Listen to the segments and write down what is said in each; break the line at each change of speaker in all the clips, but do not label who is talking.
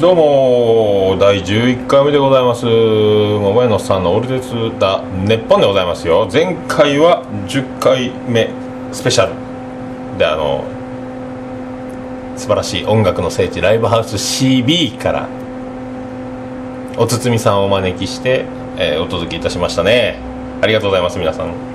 どうも第11回目でございます。桃屋のさんのオールデツだネッポンでございますよ。前回は10回目スペシャル。であの素晴らしい音楽の聖地ライブハウス CB からおつつみさんをお招きして、えーお届けいたしましたね。ありがとうございます皆さん。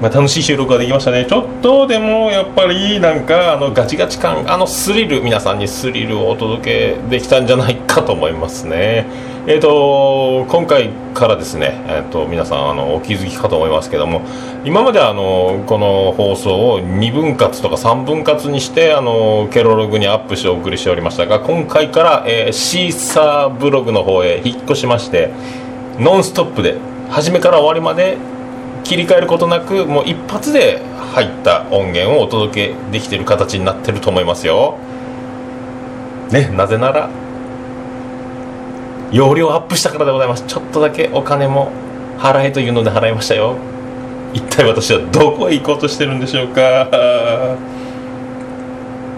まあ、楽しい収録ができましたね。ちょっとでもやっぱりなんかあのガチガチ感あのスリル皆さんにスリルをお届けできたんじゃないかと思いますね。えー、と今回からですね、えー、と皆さんあのお気づきかと思いますけども今まであのこの放送を2分割とか3分割にしてあのケロログにアップしてお送りしておりましたが今回から、えーシーサーブログの方へ引っ越しましてノンストップで初めから終わりまで切り替えることなくもう一発で入った音源をお届けできている形になってると思いますよ。ね。なぜなら容量アップしたからでございます。ちょっとだけお金も払えというので払いましたよ。一体私はどこへ行こうとしてるんでしょうか。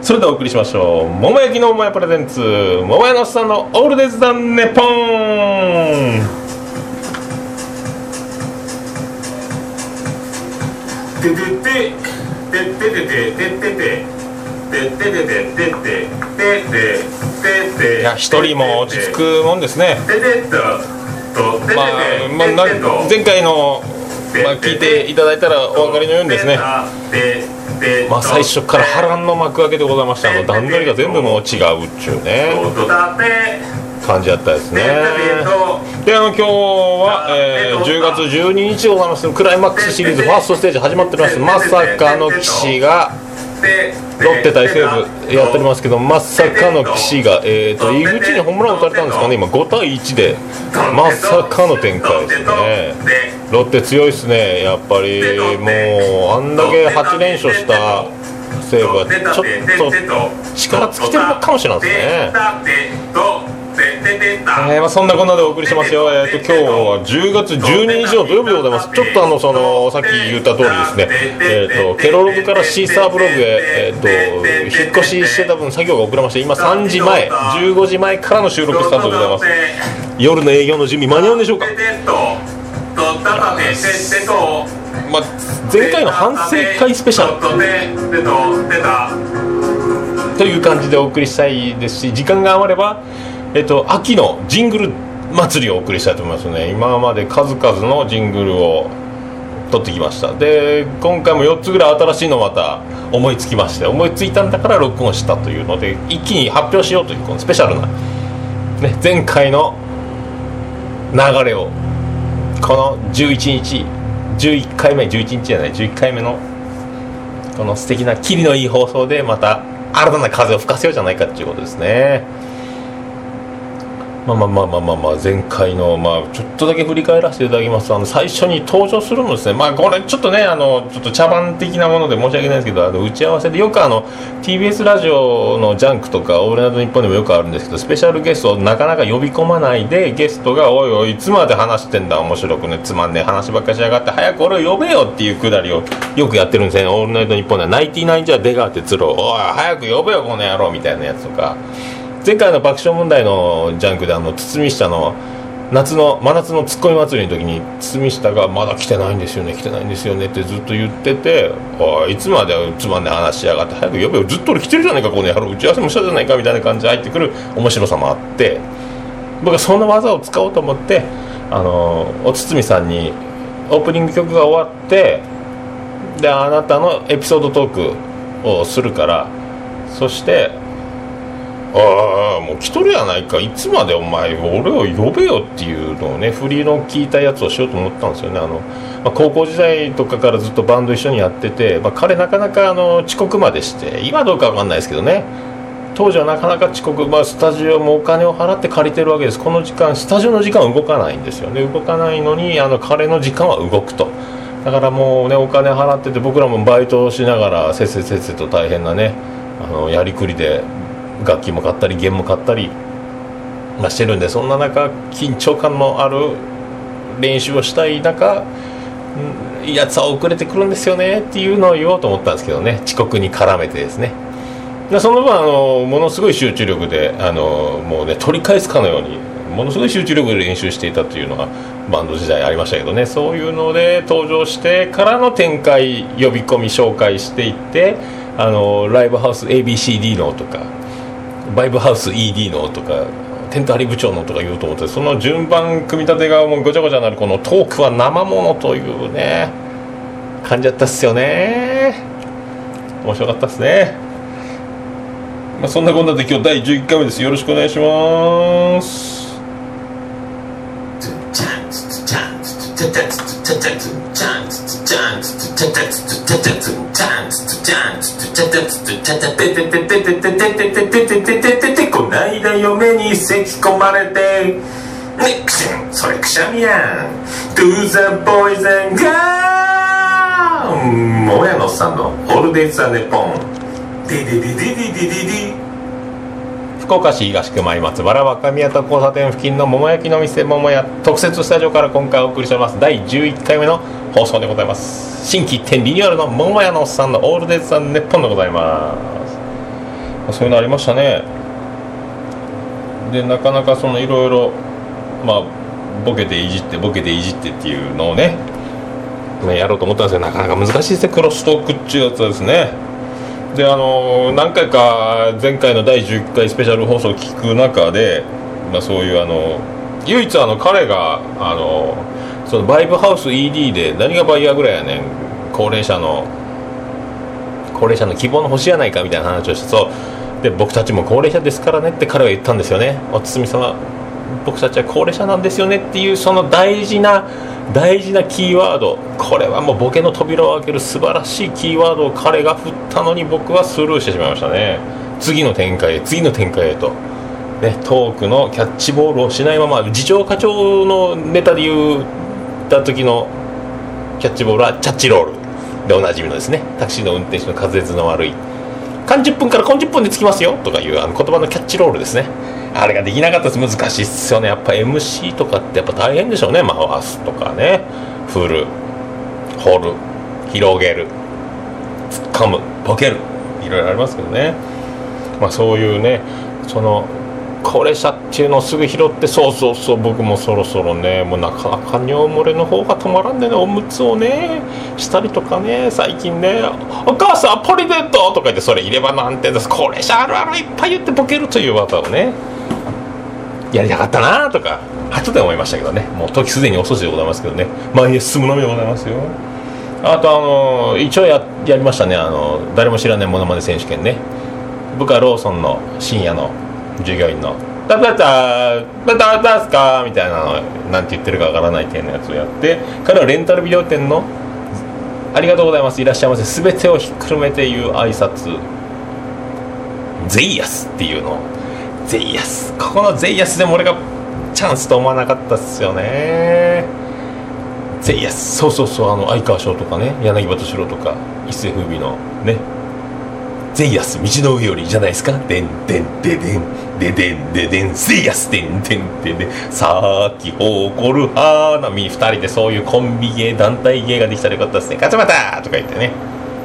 それではお送りしましょう。桃焼きの桃屋プレゼンツ。桃屋のおっさんのオールデイズ・ザ・ネポン
ててててててててててててててててて
いや一人も落ち着くもんですねまあ、まあ、前回の、まあ、聞いていただいたらお分かりのようにですね、まあ、最初から波乱の幕開けでございましたあの段取りが全部もう違うっちゅうね感じだったですね。であの今日は、えー10月12日でございますクライマックスシリーズファーストステージ始まっておりますまさかの騎士がロッテ対西武やっておりますけどまさかの騎士が、えー、と井口にホームラン打たれたんですかね。今5対1でまさかの展開ですね。ロッテ強いですね。やっぱりもうあんだけ8連勝した西武はちょっと力尽きてるのかもしれないですねえーまあ、そんなこんなでお送りしますよ、えー、と今日は10月12日の土曜日でございます。ちょっとあのそのさっき言った通りですね、えー、とケロログからシーサーブログへ、えー、と引っ越ししてた分作業が遅れまして今3時前15時前からの収録スタートでございます。夜の営業の準備間に合うんでしょうか、まあ、前回の反省会スペシャル。という感じでお送りしたいですし時間が余れば、えっと、秋のジングル祭りをお送りしたいと思いますね。今まで数々のジングルを撮ってきました。で今回も4つぐらい新しいのまた思いつきまして思いついたんだから録音したというので一気に発表しようというこのスペシャルな、ね、前回の流れをこの11日11回目11日じゃない11回目のこの素敵なキリのいい放送でまた新たな風を吹かせようじゃないかっていうことですね。まあまあまあまあまあまあ前回のまあちょっとだけ振り返らせていただきますとあの最初に登場するのですねまあこれちょっとねあのちょっと茶番的なもので申し訳ないですけどあの打ち合わせでよくあの TBS ラジオのジャンクとか「オールナイトニッポン」でもよくあるんですけどスペシャルゲストをなかなか呼び込まないでゲストが「おいおいいつまで話してんだ面白くねつまんねえ話ばっかしやがって早く俺を呼べよ」っていうくだりをよくやってるんですね「オールナイトニッポン」では「ナインティナインじゃ出川哲郎おい早く呼べよこの野郎」みたいなやつとか。前回の爆笑問題のジャンクであの堤下の夏の真夏のツッコミ祭りの時に堤下が「まだ来てないんですよね来てないんですよね」ってずっと言ってて「おいいつまでつまんねえ話しやがって早く呼べよずっと俺来てるじゃないかこの野郎打ち合わせもしたじゃないか」みたいな感じで入ってくる面白さもあって僕はその技を使おうと思ってあのお堤さんにオープニング曲が終わってであなたのエピソードトークをするからそしてああもう来とるやないか。いつまでお前俺を呼べよっていうのをね振りの聞いたやつをしようと思ったんですよね。あの、まあ、高校時代とかからずっとバンド一緒にやってて、まあ、彼なかなかあの遅刻までして今どうかわかんないですけどね。当時はなかなか遅刻、まあ、スタジオもお金を払って借りてるわけです。この時間スタジオの時間は動かないんですよね。動かないのにあの彼の時間は動くと。だからもうねお金払ってて僕らもバイトをしながらせっせせっせと大変なねあのやりくりで楽器も買ったり弦も買ったり、ま、してるんでそんな中緊張感のある練習をしたい中やつは遅れてくるんですよねっていうのを言おうと思ったんですけどね。遅刻に絡めてですね。でその分あのものすごい集中力であのもうね取り返すかのようにものすごい集中力で練習していたというのがバンド時代ありましたけどね。そういうので登場してからの展開呼び込み紹介していってあのライブハウス ABCD のとかバイブハウス ED のとかテント張り部長のとか言うと思ってその順番組み立てがもうごちゃごちゃになるこのトークは生ものというね感じだったっすよね。面白かったっすね。まあそんなこんなで今日第11回目です。よろしくお願いします。ゃちゃちゃちゃちゃちゃちゃちゃちゃちゃちゃちゃ
こないだ嫁にせき込まれてねクシャンそれくしゃみやん To ぞ、ボイ poison gun さんのホールデイツアネポンディディディディディディディ
福岡市東区前松原若宮と交差点付近の桃焼きの店桃屋特設スタジオから今回お送りしております。第11回目の放送でございます。新規一点リニューアルの桃屋のおっさんのオールデイズ・ザ・ネッポンでございます。そういうのありましたね。でなかなかそのいろいろまあボケていじってボケていじってっていうのをねねやろうと思ったんですけどなかなか難しいですね。クロストークっていうやつですね。であの何回か前回の第11回スペシャル放送を聞く中で、まあ、そういうあの唯一あの彼があのそのバイブハウス ED で何がバイヤーぐらいやねん高齢者の高齢者の希望の星やないかみたいな話をしてそうで僕たちも高齢者ですからねって彼は言ったんですよね。お堤様僕たちは高齢者なんですよねっていうその大事な大事なキーワード。これはもうボケの扉を開ける素晴らしいキーワードを彼が振ったのに僕はスルーしてしまいましたね。次の展開へ次の展開へと、ね、トークのキャッチボールをしないまま次長課長のネタで言った時のキャッチボールはチャッチロール。でおなじみのですねタクシーの運転手の滑舌の悪い「間10分から今10分で着きますよ」とかいうあの言葉のキャッチロールですね。あれができなかったです。難しいっすよね。やっぱ MC とかってやっぱ大変でしょうね。回すとかね。振る掘る。広げる。突っ込む。ボケる。いろいろありますけどね。まあそういうね。その高齢者っていうのをすぐ拾ってそうそうそう。僕もそろそろね。もうなかなか尿漏れの方が止まらんでね。おむつをね。したりとかね。最近ね「お母さんポリデット!」とか言ってそれ入れ歯なんてです高齢者あるあるいっぱい言ってボケるという技をね。やりたかったなとか後で思いましたけどね。もう時すでに遅しでございますけどね。前へ進むのみでございますよ。あとあの一応ややりましたね。あの誰も知らないものまね選手権ね。僕はローソンの深夜の従業員の「タタタタタタすか?」みたいなのなんて言ってるかわからない系のやつをやって彼はレンタルビデオ店の「ありがとうございます。いらっしゃいませ」全てをひっくるめて言う挨拶「ゼイヤス」っていうのをゼイヤス。ここのゼイヤスでも俺がチャンスと思わなかったっすよね。ゼイヤス。そうそうそう。あの相川翔とかね。柳葉敏郎とか。一世風靡の。ね。ゼイヤス。道の上よりじゃないですか。でんでんででん。ででんででん。ゼイヤス。でんでんででん。さき誇る花見二人でそういうコンビ芸団体芸ができたらよかったですね。勝ちまたとか言ってね。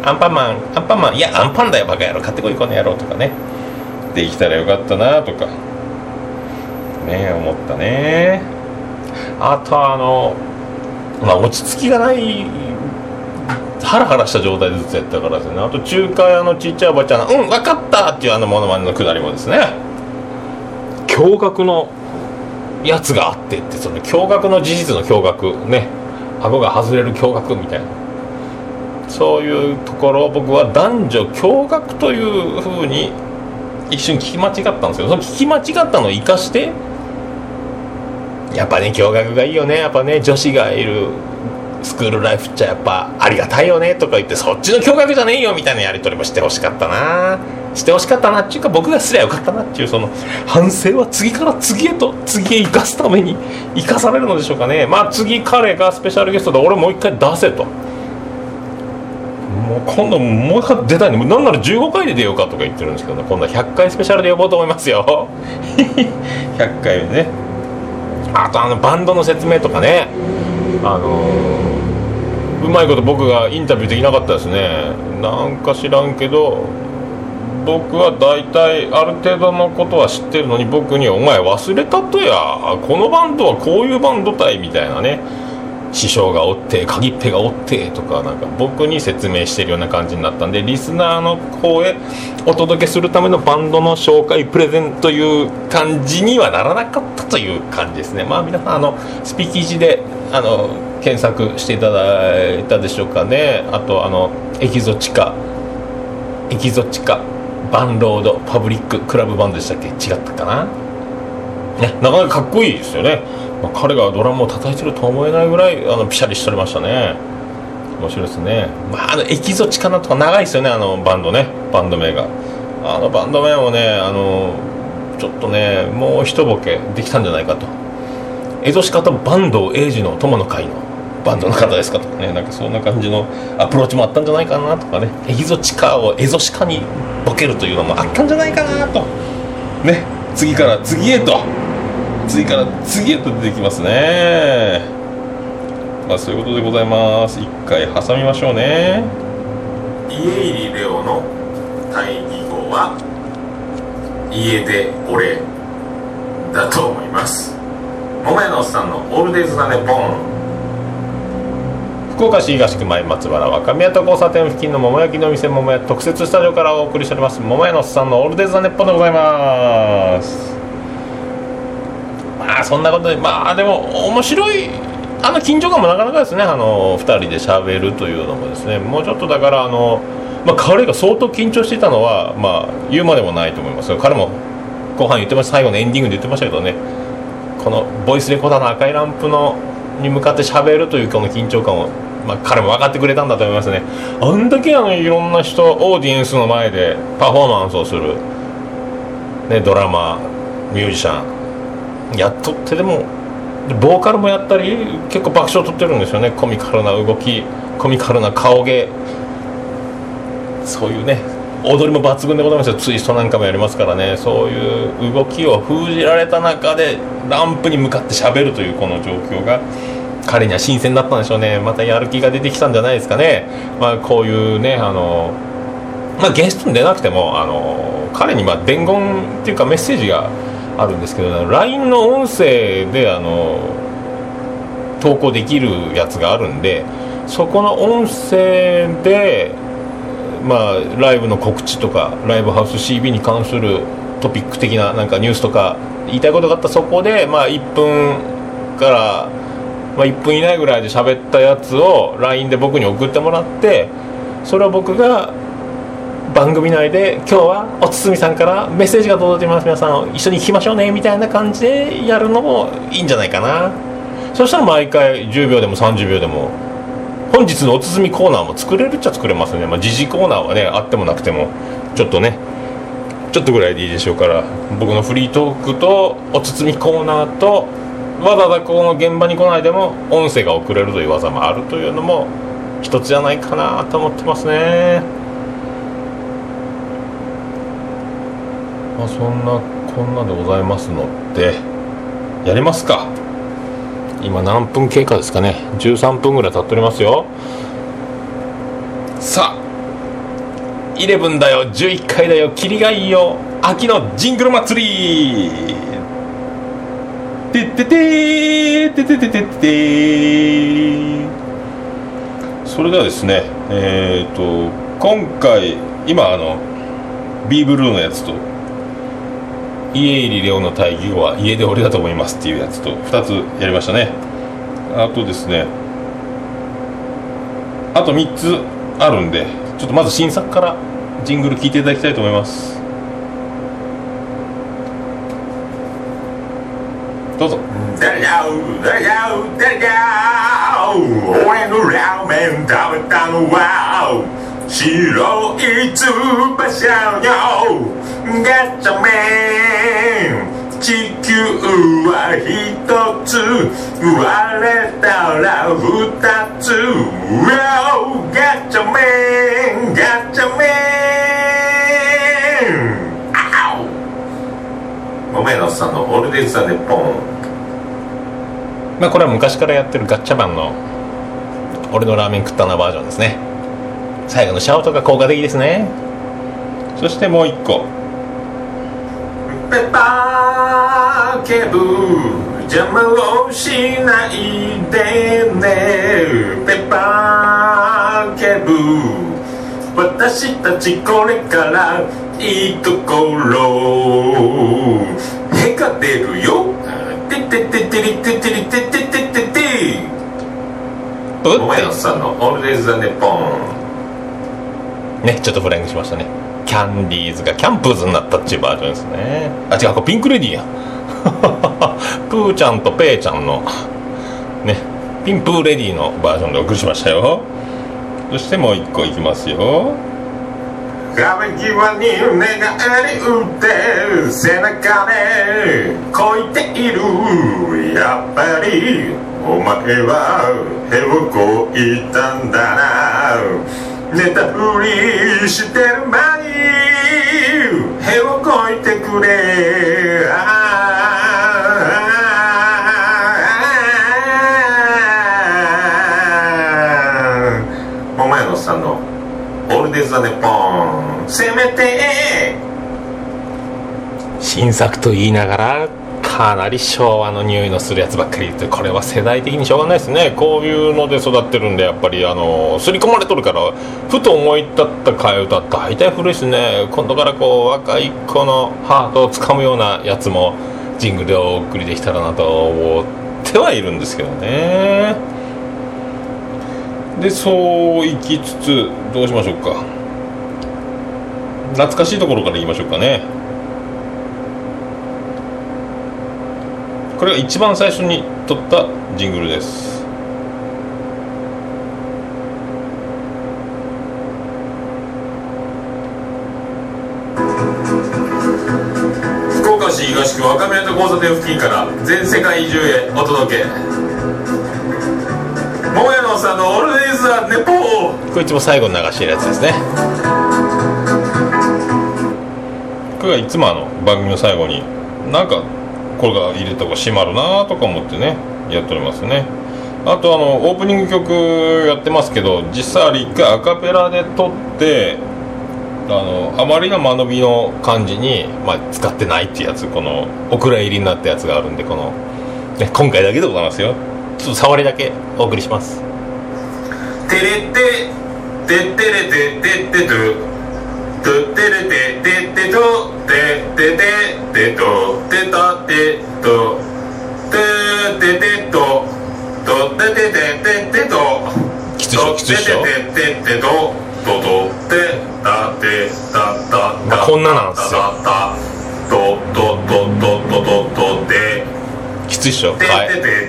アンパンマン。アンパンマン。いやアンパンだよバカ野郎。買ってこいこの野郎とかね。できたらよかったなとかね思ったねあとあのまあ落ち着きがないハラハラした状態でずっとやったからですねあと中華屋のちっちゃいおばちゃん「うん分かった!」っていうあのモノマネのくだりもですね驚愕のやつがあってってその驚愕の事実の驚愕ね顎が外れる驚愕みたいなそういうところを僕は男女驚愕というふうに一瞬聞き間違ったんですけどその聞き間違ったのを生かしてやっぱね驚愕がいいよね。やっぱね女子がいるスクールライフっちゃやっぱありがたいよね。とか言ってそっちの驚愕じゃねえよ。みたいなやり取りもしてほしかったな。してほしかったなっていうか僕がすりゃよかったなっていうその反省は次から次へと次へ生かすために生かされるのでしょうかね。まあ次彼がスペシャルゲストで俺もう一回出せと。もう今度もう一回出たいの。なんなら15回で出ようかとか言ってるんですけどね。今度は100回スペシャルで呼ぼうと思いますよ。100回ね。あとあのバンドの説明とかね。あのーうまいこと僕がインタビューできなかったですね。なんか知らんけど僕は大体ある程度のことは知ってるのに僕に「お前忘れたとや。このバンドはこういうバンドたい」みたいなね師匠がおって鍵っぺがおってとかなんか僕に説明してるような感じになったんでリスナーの方へお届けするためのバンドの紹介プレゼンという感じにはならなかったという感じですね。まあ皆さんあのスピキジであの検索していただいたでしょうかね。あとあのエキゾチカエキゾチカバンロードパブリッククラブバンドでしたっけ？違ったかな？ねなかなかかっこいいですよね。まあ、彼がドラムを叩いてると思えないぐらいあのピシャリしておりましたね。面白いですね。まああのエキゾチカなとか長いですよねあのバンドね。バンド名が。あのバンド名もねあのちょっとねもう一ボケできたんじゃないかと。エゾシカとバンドエイジの友の会のバンドの方ですかとかね。なんかそんな感じのアプローチもあったんじゃないかなとかね。エキゾチカをエゾシカにボケるというのもあったんじゃないかなと。ね。次から次へと。次から次へと出てきますね。まあそういうことでございます。一回挟みましょうね。
家入レオの対義語は家で俺だと思います。桃屋のおっさんのオールデイズ・ザ・ネポン。
福岡市東区前松原若宮と交差点付近の桃焼きの店桃屋特設スタジオからお送りしております。桃屋のおっさんのオールデイズ・ザ・ネッポンでございますまあそんなことでまあでも面白いあの緊張感もなかなかですねあの2人で喋るというのもですね。もうちょっとだからあの、まあ、彼が相当緊張していたのは、まあ、言うまでもないと思います彼も後半言ってました。最後のエンディングで言ってましたけどね。このボイスレコーダーの赤いランプのに向かって喋るというこの緊張感を、まあ、彼も分かってくれたんだと思いますね。あんだけあのいろんな人オーディエンスの前でパフォーマンスをする、ね、ドラマミュージシャン。やっとってでもボーカルもやったり結構爆笑取ってるんですよね。コミカルな動きコミカルな顔芸。そういうね踊りも抜群でございますよ。ツイストなんかもやりますからね。そういう動きを封じられた中でランプに向かってしゃべるというこの状況が彼には新鮮だったんでしょうね。またやる気が出てきたんじゃないですかね、まあ、こういうねあの、まあ、ゲストに出なくてもあの彼にま伝言っていうかメッセージがあるんですけど LINE の音声であの投稿できるやつがあるんでそこの音声でまあライブの告知とかライブハウス CB に関するトピック的ななんかニュースとか言いたいことがあったそこでまあ1分から、まあ、1分以内ぐらいで喋ったやつを LINE で僕に送ってもらってそれを僕が番組内で今日はおつつみさんからメッセージが届いてます。皆さん一緒に聞きましょうねみたいな感じでやるのもいいんじゃないかな。そしたら毎回10秒でも30秒でも本日のおつつみコーナーも作れるっちゃ作れますね。まあ時事コーナーはねあってもなくてもちょっとねちょっとぐらいでいいでしょうから僕のフリートークとおつつみコーナーとわざわざこの現場に来ないでも音声が送れるという技もあるというのも一つじゃないかなと思ってますね。まあ、そんなこんなでございますのでやりますか。今何分経過ですかね。13分ぐらい経っておりますよ。さあ11だよ。11回だよ。霧がいいよ。秋のジングル祭り。てってててててててそれではですねえっ、ー、と今回今あのビーブルーのやつと家入レオの対義語は家で俺だと思いますっていうやつと2つやりましたねあとですねあと3つあるんでちょっとまず新作からジングル聴いていただきたいと思いますどうぞ
だよだよだよ俺のラーメン食べたのは白い翼のガチャメン地球は一つ割れたら二つガチャメンガチャメンあおごめんなさんのオールディーズ・ザ・ネポン
まあこれは昔からやってるガッチャマンの俺のラーメン食ったなバージョンですね最後のシャウトが効果的ですねそしてもう一個
ペッパーケブ。邪魔をしないでね。ペッパーケブ。私たちこれからいいところ。絵が出るよ。ててててりててりててててて
ブッ
桃屋さんのオールデイズ・ザ・ネポン。
ねちょっとフライングしましたねキャンディーズがキャンプーズになったっていうバージョンですね。あ違うこれピンクレディーや。プーちゃんとペイちゃんのねピンプーレディーのバージョンでお送りしましたよ。そしてもう一個いきますよ。
壁際に寝返り打って背中でこいている。やっぱりお前はへをこいたんだな。寝たふりしてる間にへをこいてくれ。桃屋のさんのオールデイズ・ザ・ネポン。せめて。
新作と言いながらかなり昭和の匂いのするやつばっかり言ってこれは世代的にしょうがないですね。こういうので育ってるんでやっぱりあの刷り込まれとるからふと思い立った替え歌大体古いですね。今度からこう若い子のハートをつかむようなやつもジングルでお送りできたらなと思ってはいるんですけどね。でそういきつつどうしましょうか。懐かしいところから言いましょうかね。これが一番最初に撮ったジングルです。
福岡市東区若宮と交差点付近から全世界中へお届け。桃屋のさんのオールデイズ・ザ・ネポー。
こいつも最後に流してるやつですね。これがいつもあの番組の最後になんかこれが入れた方が締まるなとか思ってねやっておりますね。あとあのオープニング曲やってますけど実際あれ一回アカペラで撮ってあのあまりの間延びの感じに、まあ、使ってないっていうやつこのお蔵入りになったやつがあるんでこの、ね、今回だけでございますよ。ちょっと触りだけお送りします。
テレテテテレテテテトトテレテテテトででででとでたでとでででととでででででと
きついっしょきついっしょ
でででとととでたでた
たたこんななんですよ
とととととととで
きついっしょ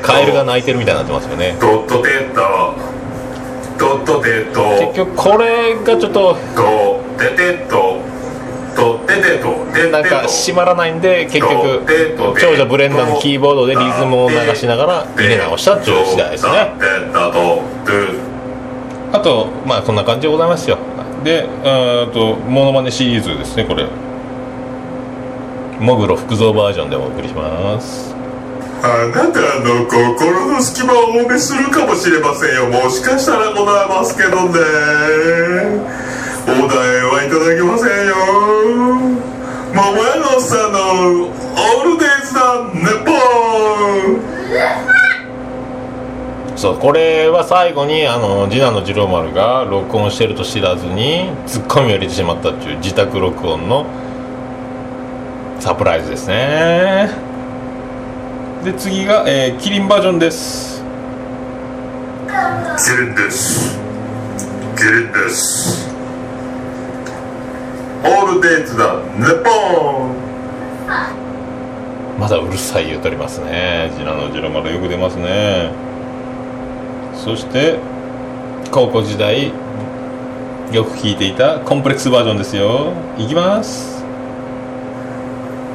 カエルが鳴いてるみたいになってますよね
ととでたととでと
結局これがちょっと
とででと
なんか閉まらないんで結局長女ブレンダーのキーボードでリズムを流しながら入れ直したっていう次第ですねあとまあこんな感じでございますよでとモノマネシリーズですねこれモグロ福蔵バージョンでお送りします
あなたの心の隙間をお埋めするかもしれませんよもしかしたらございますけどねお題はいただけませんよ。桃屋のおっさんのオールデイズだネポン
そうこれは最後にあの次男の次郎丸が録音してると知らずにツッコミを入れてしまったっていう自宅録音のサプライズですね。で次が、えーキリンバージョンです。
キリンです。キリンですオールデイズだ。ネポン。
まだうるさい言うとりますね。ジラの次郎丸よく出ますね。そして高校時代よく聴いていたコンプレックスバージョンですよ。いきます。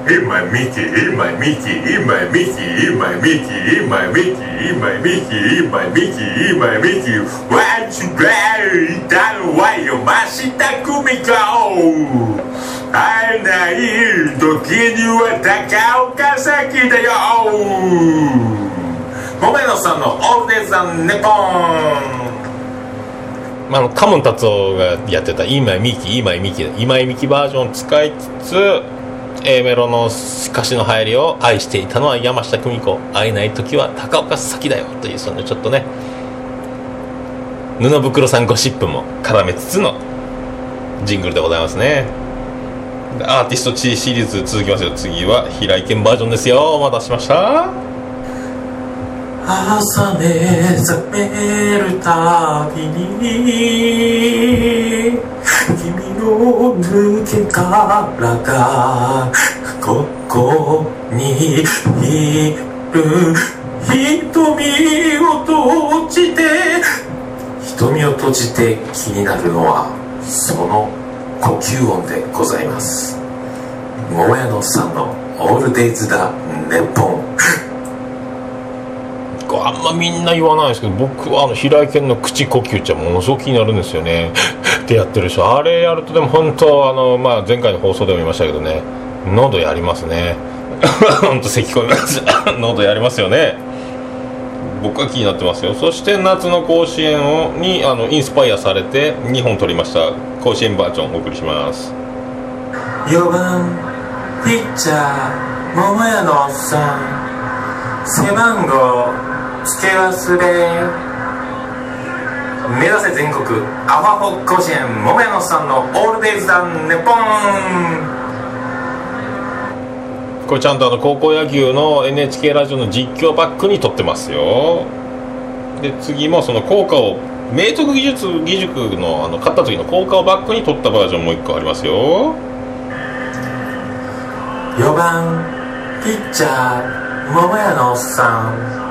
In my Mickey, in my Mickey, in my Mickey, in my Mickey, in my Mickey, in my Mickey, in my Mickey, in my Mickey. What you play? だろわよ、ましたくみこ。会えない時には高岡崎だよ。桃野さんのオールデイズ・ザ・ネポン。
まあ、のカモン達夫がやってた「今井美樹今井美樹」今井美樹バージョン使いつつ A メロの歌詞の入りを愛していたのは山下久美子。会えない時は高岡早紀だよというそのちょっとね布袋さんゴシップも絡めつつのジングルでございますね。アーティスト地シリーズ続きますよ。次は平井堅バージョンですよ。お待たせしました。
朝目覚めるたびに君の抜け殻がここにいる瞳を閉じて瞳を閉じて気になるのはその呼吸音でございます。桃屋のさんの「オールデイズ・だネッポン」
あんまみんな言わないですけど僕はあの平井堅の口呼吸ってものすごく気になるんですよね。ってやってるでしょあれやるとでも本当あの、まあ、前回の放送でも言いましたけどね喉やりますね。本当咳込みます。喉やりますよね。僕は気になってますよ。そして夏の甲子園をにあのインスパイアされて2本取りました。甲子園バージョンお送りします。
4番ピッチャー桃屋のおっさん。背番号付け忘れ目指せ全国アファホ甲子園桃屋のさんのオールデイズ・ダンネポン。
これちゃんとあの高校野球の NHK ラジオの実況バックに撮ってますよ。で次もその効果を明徳技術義塾のあの勝った時の効果をバックに撮ったバージョンもう一個ありますよ。
4番ピッチャー桃屋のおっさん。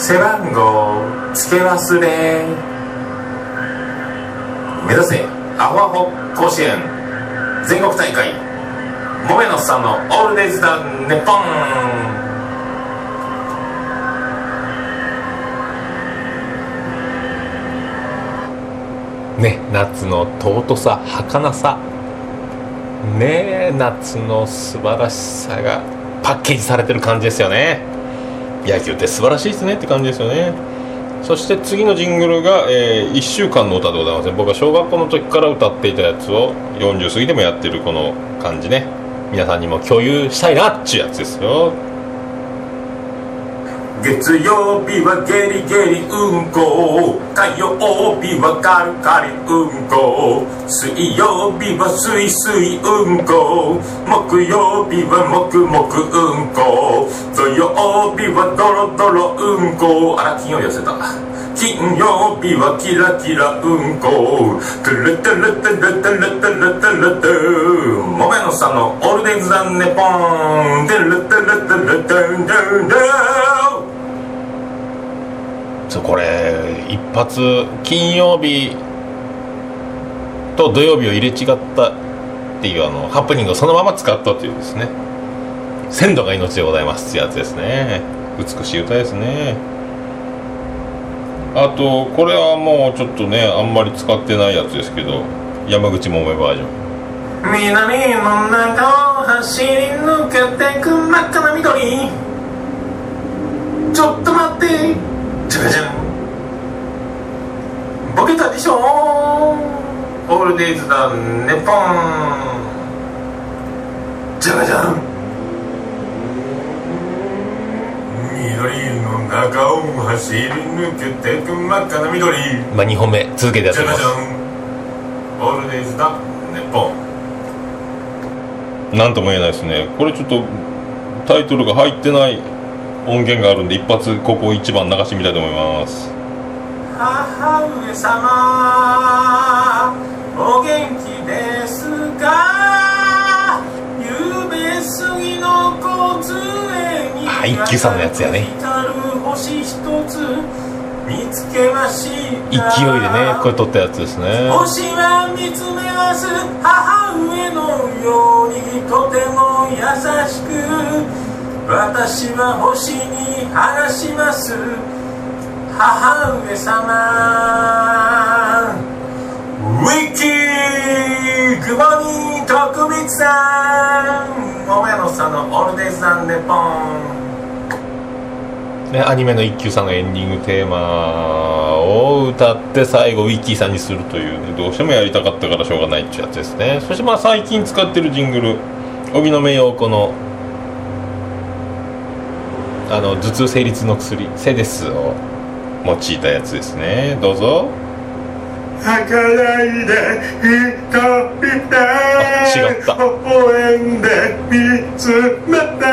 背番号付け忘れ目指せアホアホ甲子園。全国大会。桃屋のおっさんのオールデイズ・ダ・ネッポン
ね夏の尊さ儚さ。ねえ夏の素晴らしさがパッケージされてる感じですよね。野球って素晴らしいですねって感じですよね。そして次のジングルが、え1週間の歌でございますね。僕は小学校の時から歌っていたやつを40過ぎでもやってるこの感じね。皆さんにも共有したいなっちゅうやつですよ。
月曜日はゲリゲリうんこ。火曜日はカリカリうんこ水曜日はスイスイうんこ。木曜日はもくもくうんこ。土曜日はドロドロうんこ。あら金曜日寄せた。金曜日はキラキラうんこ。トゥルトゥルトゥルトゥルトゥルトゥルトゥもめのさんのオールデイズ・ザ・ネポントゥルトゥルトゥルトゥルトゥル
そうこれ一発金曜日と土曜日を入れ違ったっていうあのハプニングをそのまま使ったというですね。鮮度が命でございますってやつですね。美しい歌ですね。あとこれはもうちょっとねあんまり使ってないやつですけど山口百恵バージョン。
南の中を走り抜けてく真っ赤な緑。ちょっと待って。じゃじゃん。ボケたでしょ。オールデイズだネポン。じゃじゃん。緑の中を走り抜けてく真っ赤な緑。
まあ2本目続けてやって
じゃ
みます。
じゃん。オールデイズだネポン。
なんとも言えないですね。これちょっとタイトルが入ってない音源があるんで一発ここ一番流してみたいと思います。
母上様お元気ですか？ゆべ過ぎの小杖に
あ一休さんのやつやね。
星一つ。見つけました。
勢いでねこれ撮ったやつですね。
星は見つめます。母上のようにとても優しく私は星に話します。母上様。ウィキーグモニー特別さん。桃屋のさんのオールデイズ・ザ・ネポン。
ね、アニメの一休さんのエンディングテーマを歌って最後ウィッキーさんにするという、ね、どうしてもやりたかったからしょうがないっていうやつですね。そしてまあ最近使ってるジングル荻野目洋子のあの頭痛成立の薬セデスを用いたやつですね。どうぞ。
儚いで一人で
違った。
微笑んで見つめて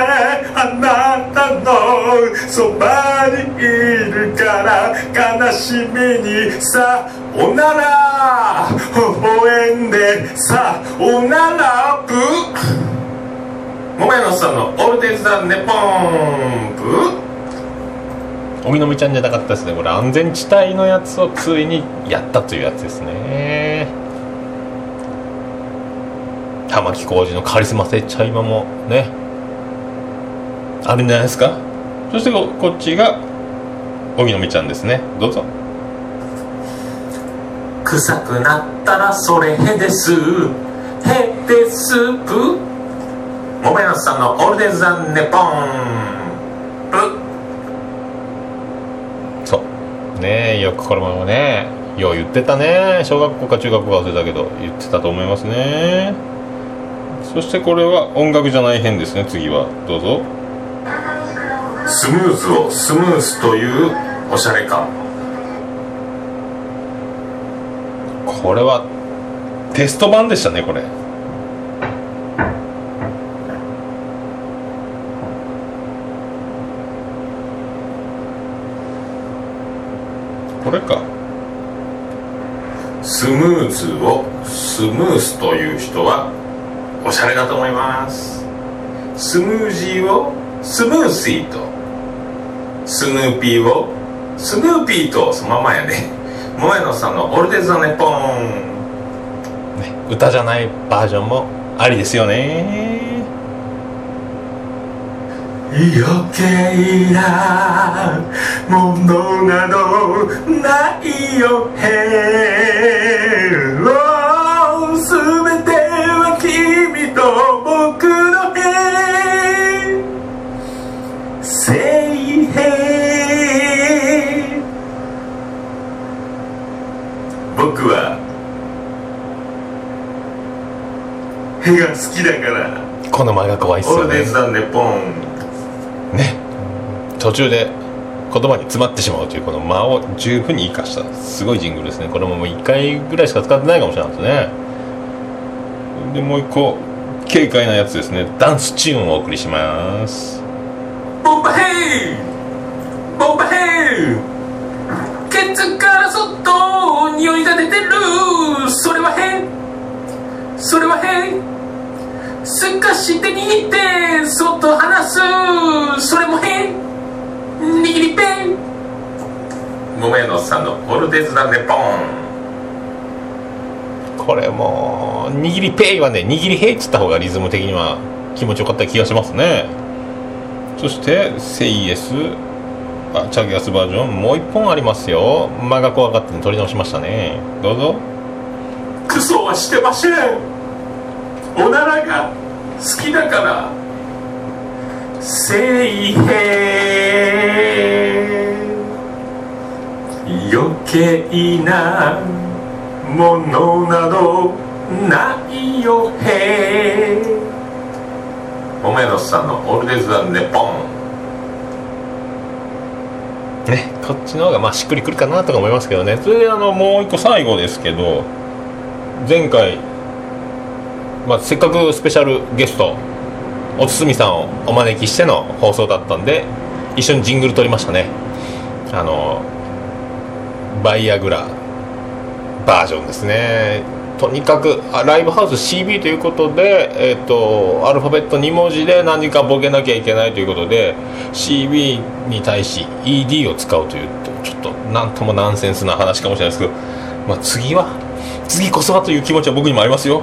あなたのそばにいるから悲しみにさおなら。微笑んでさおならブ桃屋のさんのオールデイズ・ザ・ネポンプ。
荻野目ちゃんじゃなかったですねこれ。安全地帯のやつをついにやったというやつですね。玉置浩二のカリスマ性茶今もね。あるんじゃないですか？そしてここっちが荻野目ちゃんですね。どうぞ。
臭くなったらそれへです。へでスープ桃屋さんのオールデイズ・ザ・ネポンプ
そうねえよくこれもねよう言ってたね。小学校か中学校か忘れたけど言ってたと思いますね。そしてこれは音楽じゃない編ですね次は。どうぞ。
スムーズをスムースというおしゃれ感。
これはテスト版でしたねこれこれか
スムーズをスムースという人はおしゃれだと思います。スムージーをスムーシーと。スヌーピーをスヌーピーと。そのままやね。萌野さんのオルデザネポン。
歌じゃないバージョンもありですよね。
余計なものなどないよへおすべては君と僕のへ聖へ僕はへが好きだから。
この前が怖いっすよね。
オルデザネポン。
ね途中で言葉に詰まってしまうというこの間を十分に生かした。すごいジングルですね。これももう1回ぐらいしか使ってないかもしれないですね。でもう一個軽快なやつですね。ダンスチューンをお送りします。
ボンバヘイ!ボンバヘイ!ケツからそっと匂いが出てる!それは変!それは変!すかして握ってそっと離す!それも変!握りペン。のおっさんのオルデズダネポン。
これもう握りペイはね握りヘイっつった方がリズム的には気持ちよかった気がしますね。そしてセイエス。あチャゲアスバージョン。もう一本ありますよ。間が怖かったんで撮り直しましたね。どうぞ。
クソはしてません。おならが好きだから。聖平余計なものなどないよへ。おめのさんのオールデズダネポン
ねこっちの方がまあしっくりくるかなとか思いますけどね。それであのもう一個最後ですけど前回、まあ、せっかくスペシャルゲストおつすみさんをお招きしての放送だったんで一緒にジングル撮りましたね。あのバイアグラバージョンですね。とにかくライブハウス CB ということで、えー、とアルファベット2文字で何かボケなきゃいけないということで CB に対し ED を使うというちょっとなんともナンセンスな話かもしれないですけど、まあ、次は次こそはという気持ちは僕にもありますよ。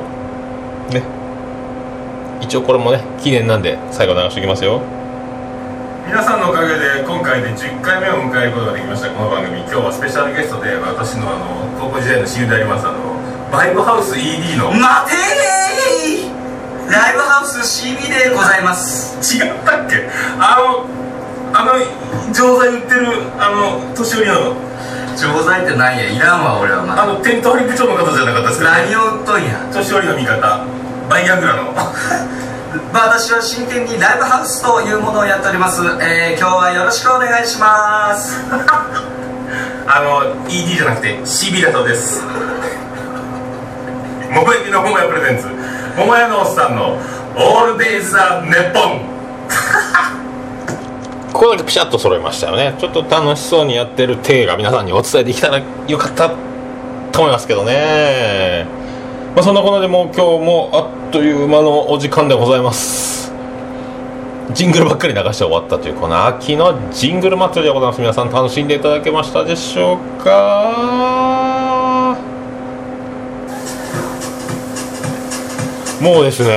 ね。一応これもね記念なんで最後流しておきますよ。
皆さんのおかげで今回で10回目を迎えることができました。この番組。今日はスペシャルゲストで私のあの高校時代の親友でありますあのバイブハウス ED の
待てー!ライブハウス CB でございます。
違ったっけ？あのあの錠剤売ってるあの年寄りの。
錠剤って何や？いらんわ俺はまだ。
あのテント張り部長の方じゃなかったですか、
何を売っとんや？
年寄りの味方。バイアグラの
まあ私は真剣にライブハウスというものをやっております、えー、今日はよろしくお願いします。
あの ED じゃなくて CB だそうです。桃焼きの桃屋プレゼンツ。桃屋のおっさんの「オールデイズ・ザ・ネッポン。
ここだけピシャッと揃いましたよね。ちょっと楽しそうにやってる体が皆さんにお伝えできたらよかったと思いますけどねまあそんなこんなでもう今日もあっという間のお時間でございます。ジングルばっかり流して終わったというこの秋のジングル祭りでございます。皆さん楽しんでいただけましたでしょうか？もうですね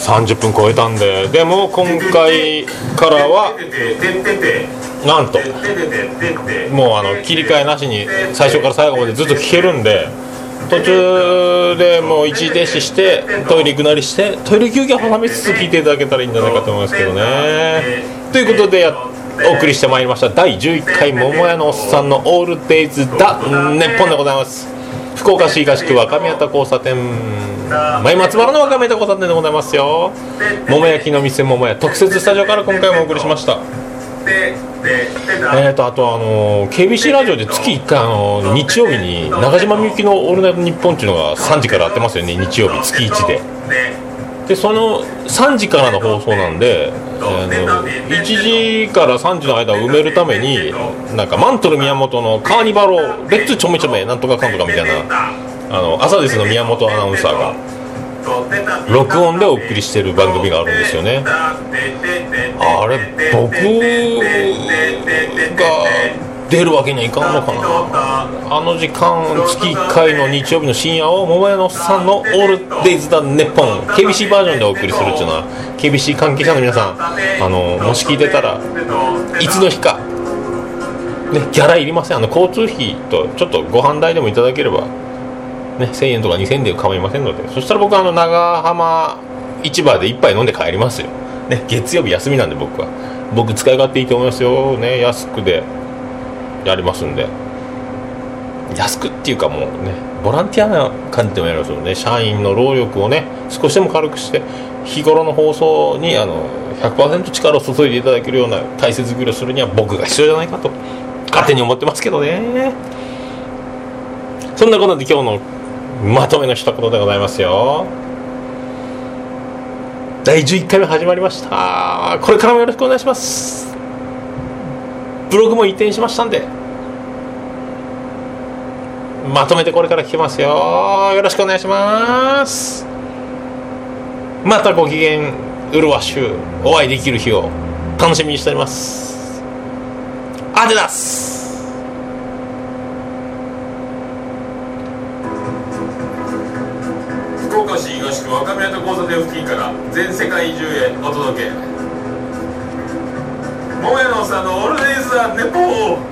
30分超えたんででも今回からはなんともうあの切り替えなしに最初から最後までずっと聞けるんで途中でもう一時停止してトイレ行くなりしてトイレ休憩挟みつつ聞いていただけたらいいんじゃないかと思いますけどね。ということでお送りしてまいりました。第11回桃屋のおっさんのオールデイズだ。日本でございます。福岡市東区若宮田交差点。前松原の若宮田交差点でございますよ。桃焼きの店桃屋特設スタジオから今回もお送りしました。えー、とあとあの KBC ラジオで月1回あの日曜日に中島みゆきの「オールナイトニッポン」っていうのが3時からやってますよね。日曜日月1で。でその3時からの放送なんで、あの1時から3時の間を埋めるためになんかマントル宮本の「カーニバロレッツちょめちょめなんとかかんとか」みたいなあの朝ですの宮本アナウンサーが録音でお送りしてる番組があるんですよね。あれ僕が出るわけにはいかんのかな。あの時間月1回の日曜日の深夜を桃屋のおっさんの「オールデイズ・だネッポン」KBC バージョンでお送りするっていうのは KBC 関係者の皆さんあのもし聞いてたらいつの日か、ね、ギャラいりません。あの交通費とちょっとご飯代でもいただければ、ね、1000円とか2000円で構いませんのでそしたら僕はあの長浜市場で一杯飲んで帰りますよ、ね、月曜日休みなんで僕は。僕使い勝手いいと思いますよ、ね、安くでやりますんで。安くっていうかもうねボランティアな感じでもやりますよね。社員の労力をね少しでも軽くして日頃の放送にあの100%力を注いでいただけるような体制作りをするには僕が必要じゃないかと勝手に思ってますけどね。そんなことで今日のまとめの一言でございますよ。第11回目始まりました。これからもよろしくお願いします。ブログも移転しましたんで。まとめてこれから聞けますよ。よろしくお願いします。またご機嫌うるわしゅうお会いできる日を楽しみにしております。アディダス
福しく若宮と交差点付近から全世界中へお届け。桃屋のおっさんのオールデイズ・ザ・ネポー。